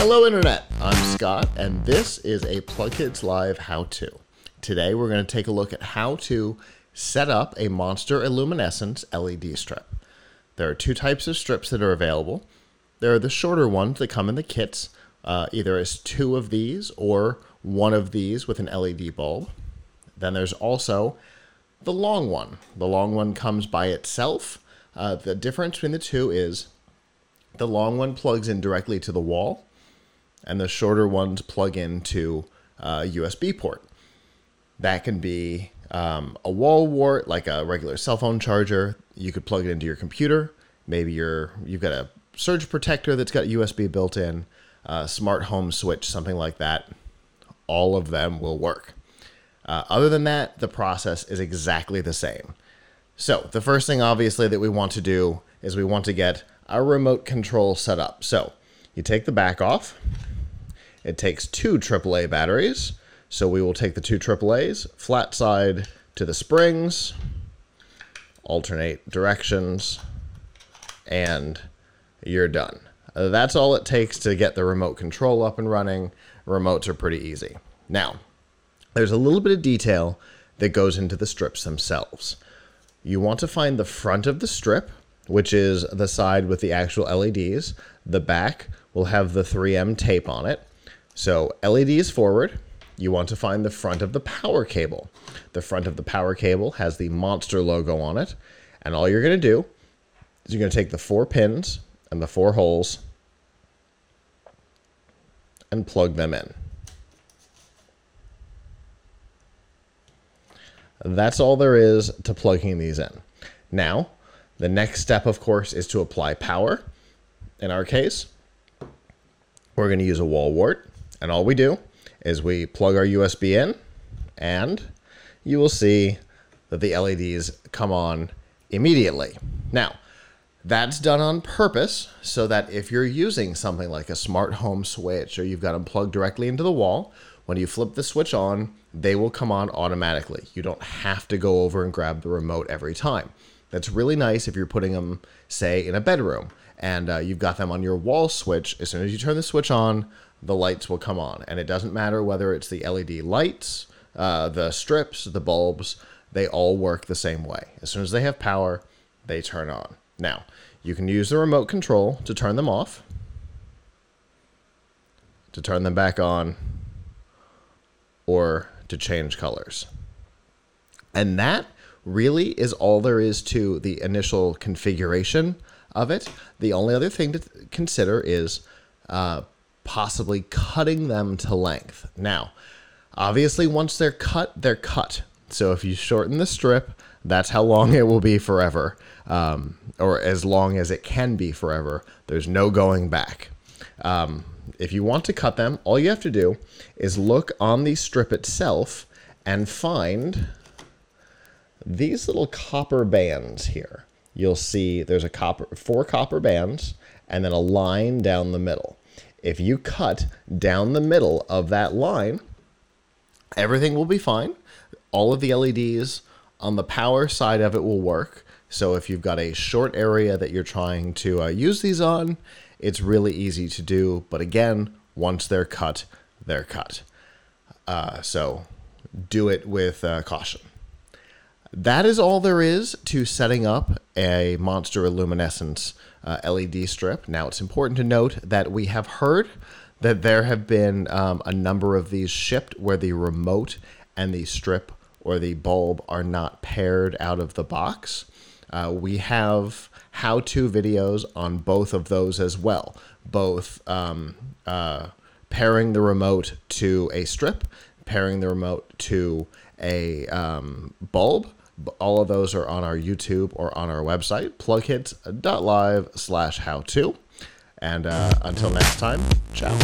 Hello, Internet. I'm Scott, and this is a Plugkids Live how to. Today, we're going to take a look at how to set up a Monster Illuminessence LED strip. There are two types of strips that are available. There are the shorter ones that come in the kits, uh, either as two of these or one of these with an LED bulb. Then there's also the long one. The long one comes by itself. Uh, the difference between the two is the long one plugs in directly to the wall, and the shorter ones plug into a USB port. That can be um, a wall wart, like a regular cell phone charger. You could plug it into your computer. Maybe you're you've got a surge protector that's got USB built in, a smart home switch, something like that. All of them will work. Uh, other than that, the process is exactly the same. So the first thing, obviously, that we want to do is we want to get our remote control set up. So you take the back off. It takes two AAA batteries. So we will take the two AAAs, flat side to the springs, alternate directions, and you're done. That's all it takes to get the remote control up and running. Remotes are pretty easy. Now, there's a little bit of detail that goes into the strips themselves. You want to find the front of the strip, which is the side with the actual LEDs. The back will have the 3M tape on it. So LED is forward. You want to find the front of the power cable. The front of the power cable has the Monster logo on it. And all you're going to do is you're going to take the four pins and the four holes and plug them in. That's all there is to plugging these in. Now, the next step, of course, is to apply power. In our case, we're going to use a wall wart. And all we do is we plug our USB in, and you will see that the LEDs come on immediately. Now, that's done on purpose so that if you're using something like a smart home switch or you've got them plugged directly into the wall, when you flip the switch on, they will come on automatically. You don't have to go over and grab the remote every time. That's really nice if you're putting them, say, in a bedroom and uh, you've got them on your wall switch. As soon as you turn the switch on, the lights will come on. And it doesn't matter whether it's the LED lights, uh, the strips, the bulbs, they all work the same way. As soon as they have power, they turn on. Now, you can use the remote control to turn them off, to turn them back on, or to change colors. And that really is all there is to the initial configuration of it. The only other thing to consider is uh, possibly cutting them to length. Now, obviously, once they're cut, they're cut. So if you shorten the strip, that's how long it will be forever, um, or as long as it can be forever. There's no going back. Um, if you want to cut them, all you have to do is look on the strip itself and find these little copper bands here. You'll see there's a copper four copper bands and then a line down the middle. If you cut down the middle of that line, everything will be fine. All of the LEDs on the power side of it will work. So if you've got a short area that you're trying to uh, use these on, it's really easy to do. But again, once they're cut, they're cut. Uh, so do it with uh, caution. That is all there is to setting up a Monster Illuminessence uh, LED strip. Now, it's important to note that we have heard that there have been um, a number of these shipped where the remote and the strip or the bulb are not paired out of the box. Uh, we have how to videos on both of those as well, both um, uh, pairing the remote to a strip, pairing the remote to a um, bulb. All of those are on our YouTube or on our website, plugkids.live slash how to. And uh, until next time, ciao.